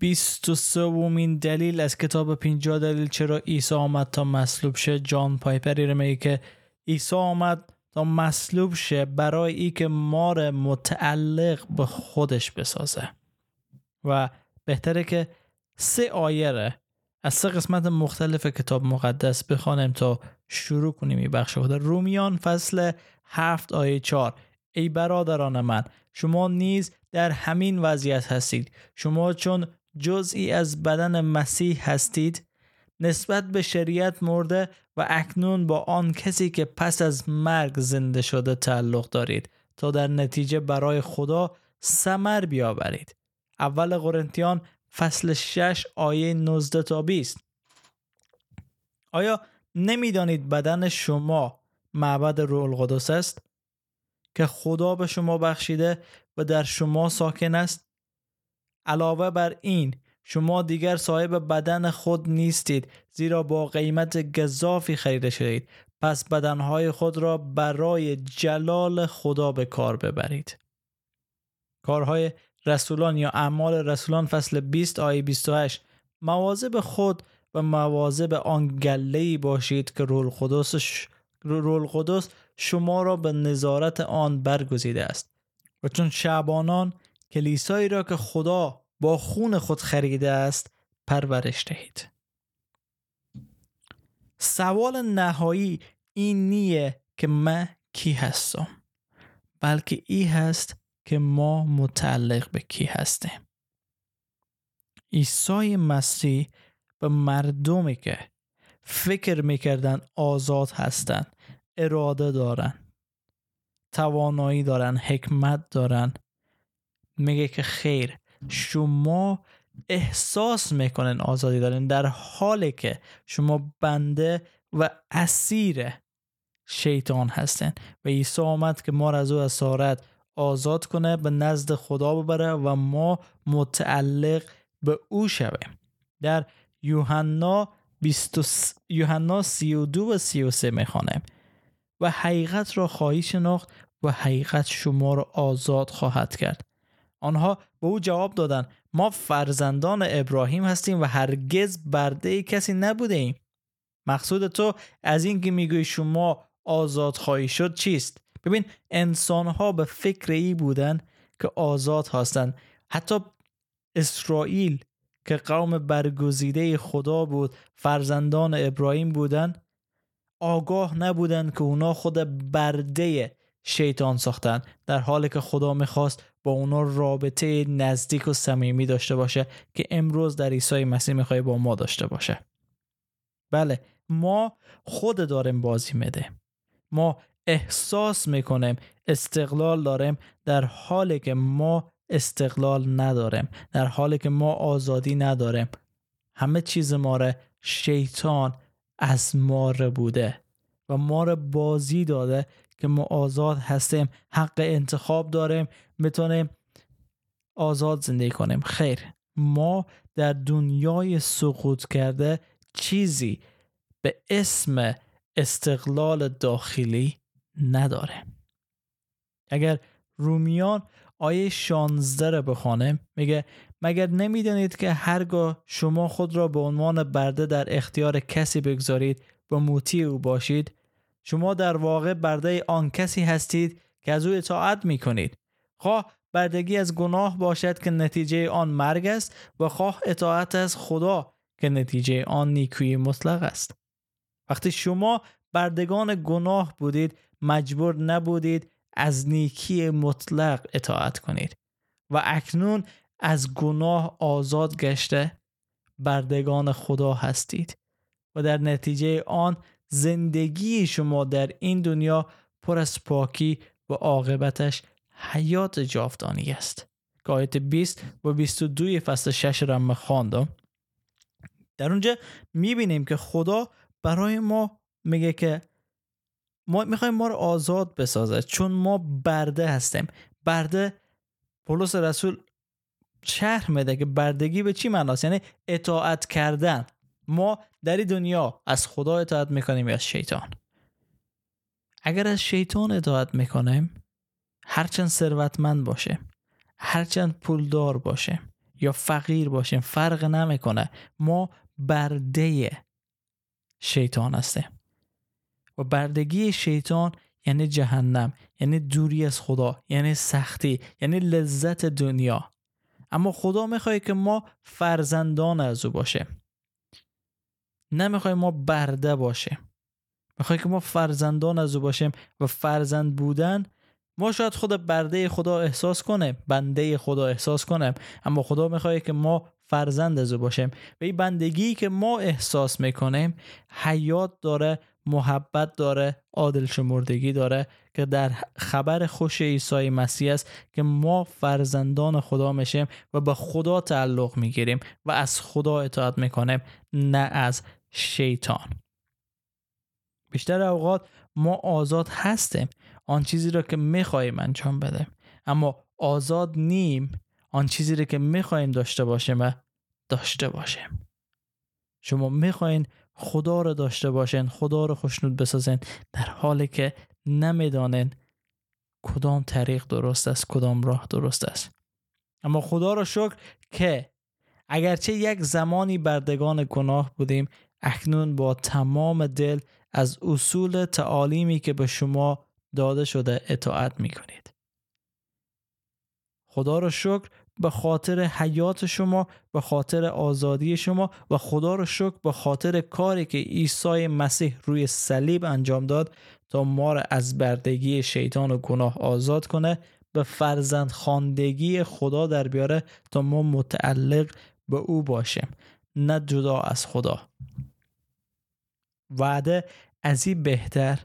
23 ومین دلیل از کتاب 50 دلیل چرا عیسی آمد تا مصلوب شه. جان پایپری میگه که عیسی آمد تا مصلوب شه برای ای که ما را متعلق به خودش بسازه. و بهتره که سه آیه از سه قسمت مختلف کتاب مقدس بخوانیم تا شروع کنیم این بخش خود رومیان فصل هفت آیه چار ای برادران من شما نیز در همین وضعیت هستید. شما چون جزئی از بدن مسیح هستید نسبت به شریعت مرده و اکنون با آن کسی که پس از مرگ زنده شده تعلق دارید تا در نتیجه برای خدا سمر بیاورید. اول قرنتیان فصل 6 آیه 19 تا 20 آیا نمی‌دانید بدن شما معبد روح القدس است؟ که خدا به شما بخشیده و در شما ساکن است؟ علاوه بر این شما دیگر صاحب بدن خود نیستید زیرا با قیمت گذافی خریده شدید. پس بدنهای خود را برای جلال خدا به کار ببرید. کارهای رسولان یا اعمال رسولان فصل 20 آیه 28 مواظب خود و مواظب آن گله باشید که رول قدس رول قدس شما را به نظارت آن برگزیده است. و چون شعبانان کلیسایی را که خدا با خون خود خریده است پرورش دهید. سوال نهایی این نیه که من کی هستم بلکه ای هست که ما متعلق به کی هستیم. عیسی مسیح به مردمی که فکر می‌کردن آزاد هستند اراده دارن توانایی دارن حکمت دارن میگه که خیر. شما احساس می‌کنن آزادی دارین در حالی که شما بنده و اسیر شیطان هستن و عیسی آمد که ما را از او اسارت آزاد کنه به نزد خدا ببره و ما متعلق به او شویم. در یوحنا 20 یوحنا 32 و 33 می‌خوانیم. و حقیقت را خواهی شناخت و حقیقت شما را آزاد خواهد کرد. آنها به او جواب دادند ما فرزندان ابراهیم هستیم و هرگز برده کسی نبوده ایم. مقصود تو از این که میگوی شما آزاد خواهی شد چیست؟ ببین انسان ها به فکر ای بودن که آزاد هستند. حتی اسرائیل که قوم برگزیده خدا بود فرزندان ابراهیم بودند آگاه نبودند که اونا خود برده شیطان ساختن در حالی که خدا می‌خواست با اونا رابطه نزدیک و صمیمی داشته باشه که امروز در عیسی مسیح می‌خواد با ما داشته باشه. بله ما خود داریم بازی میده. ما احساس می‌کنیم استقلال داریم در حالی که ما استقلال نداریم در حالی که ما آزادی نداریم. همه چیز ما را شیطان از ما بوده. و ما را بازی داده که ما آزاد هستیم حق انتخاب داریم می‌تونیم آزاد زندگی کنیم. خیر ما در دنیای سقوط کرده چیزی به اسم استقلال داخلی نداریم. اگر رومیان آیه 16 رو بخوانیم میگه مگر نمی‌دانید که هرگاه شما خود را به عنوان برده در اختیار کسی بگذارید و موتی او باشید؟ شما در واقع برده آن کسی هستید که از او اطاعت می کنید خواه بردگی از گناه باشد که نتیجه آن مرگ است و خواه اطاعت از خدا که نتیجه آن نیکوی مطلق است. وقتی شما بردگان گناه بودید مجبور نبودید از نیکی مطلق اطاعت کنید و اکنون از گناه آزاد گشته بردگان خدا هستید و در نتیجه آن زندگی شما در این دنیا پر از پاکی و عاقبتش حیات جاودانی است. که آیت 20 و 22 فصل 6 را خواندم. در اونجا می‌بینیم که خدا برای ما میگه که ما می‌خوایم ما رو آزاد بسازه. چون ما برده هستیم. برده پولس رسول شرح میده که بردگی به چی معناست؟ یعنی اطاعت کردن. ما در دنیا از خدا اطاعت می‌کنیم یا از شیطان؟ اگر از شیطان اطاعت می‌کنیم هرچند ثروتمند باشه هرچند پولدار باشه یا فقیر باشیم فرق نمی‌کنه. ما برده شیطان هستیم. و بردگی شیطان یعنی جهنم یعنی دوری از خدا یعنی سختی یعنی لذت دنیا. اما خدا می‌خواد که ما فرزندان از او باشیم. نمی‌خوای ما برده باشیم. می‌خوای که ما فرزندان از او باشیم و فرزند بودن ما شاید خود برده خدا احساس کنه بنده خدا احساس کنیم اما خدا می‌خواد که ما فرزند از او باشیم. و این بندگی که ما احساس می‌کنیم حیات داره محبت داره عادل شمردگی داره که در خبر خوش عیسی مسیح است که ما فرزندان خدا میشیم و به خدا تعلق می‌گیریم و از خدا اطاعت می‌کنیم نه از شیطان. بیشتر اوقات ما آزاد هستیم آن چیزی را که می‌خواهیم انجام بدیم. اما آزاد نیم آن چیزی را که می‌خواهیم داشته باشیم داشته باشیم. شما می‌خواین خدا رو داشته باشین خدا رو خوشنود بسازین در حالی که نمی‌دانین کدام طریق درست است کدام راه درست است. اما خدا رو شکر که اگرچه یک زمانی بردگان گناه بودیم اکنون با تمام دل از اصول تعالیمی که به شما داده شده اطاعت می کنید. خدا رو شکر به خاطر حیات شما به خاطر آزادی شما و خدا رو شکر به خاطر کاری که عیسی مسیح روی صلیب انجام داد تا ما را از بردگی شیطان و گناه آزاد کنه به فرزند خاندگی خدا در بیاره تا ما متعلق به او باشیم نه جدا از خدا وعده از این بهتر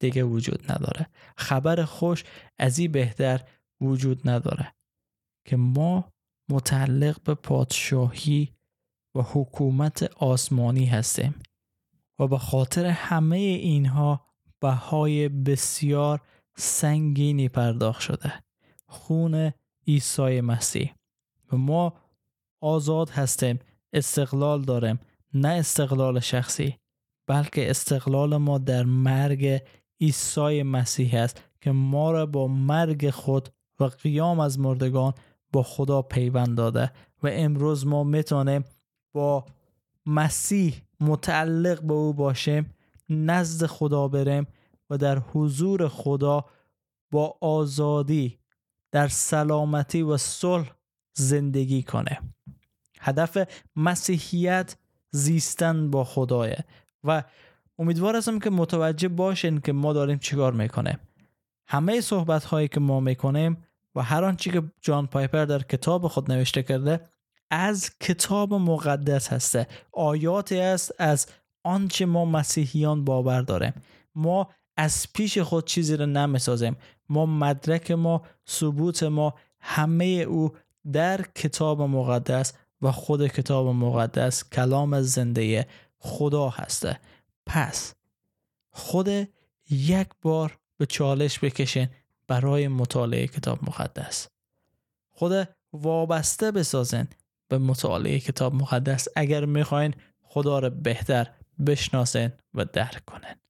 دیگه وجود نداره. خبر خوش از این بهتر وجود نداره که ما متعلق به پادشاهی و حکومت آسمانی هستیم و به خاطر همه اینها بهای بسیار سنگینی پرداخت شده. خون عیسی مسیح. و ما آزاد هستیم استقلال داریم نه استقلال شخصی. بلکه استقلال ما در مرگ عیسی مسیح است که ما را با مرگ خود و قیام از مردگان با خدا پیوند داده و امروز ما می‌تونیم با مسیح متعلق به او باشیم نزد خدا بریم و در حضور خدا با آزادی در سلامتی و صلح زندگی کنه هدف مسیحیت زیستن با خداه و امیدوار هستم که متوجه باشین که ما داریم چیکار می‌کنیم. همه صحبت هایی که ما می‌کنیم و هر آنچه که جان پایپر در کتاب خود نوشته کرده از کتاب مقدس هسته. آیاتی است از آنچه ما مسیحیان باور داریم. ما از پیش خود چیزی رو نمی‌سازیم. ما مدرک ما ثبوت ما همه او در کتاب مقدس و خود کتاب مقدس کلام زنده خدا هسته. پس خود یک بار به چالش بکشین برای مطالعه کتاب مقدس. خود وابسته بسازن به مطالعه کتاب مقدس. اگر می‌خواین خدا را بهتر بشناسن و درک کنن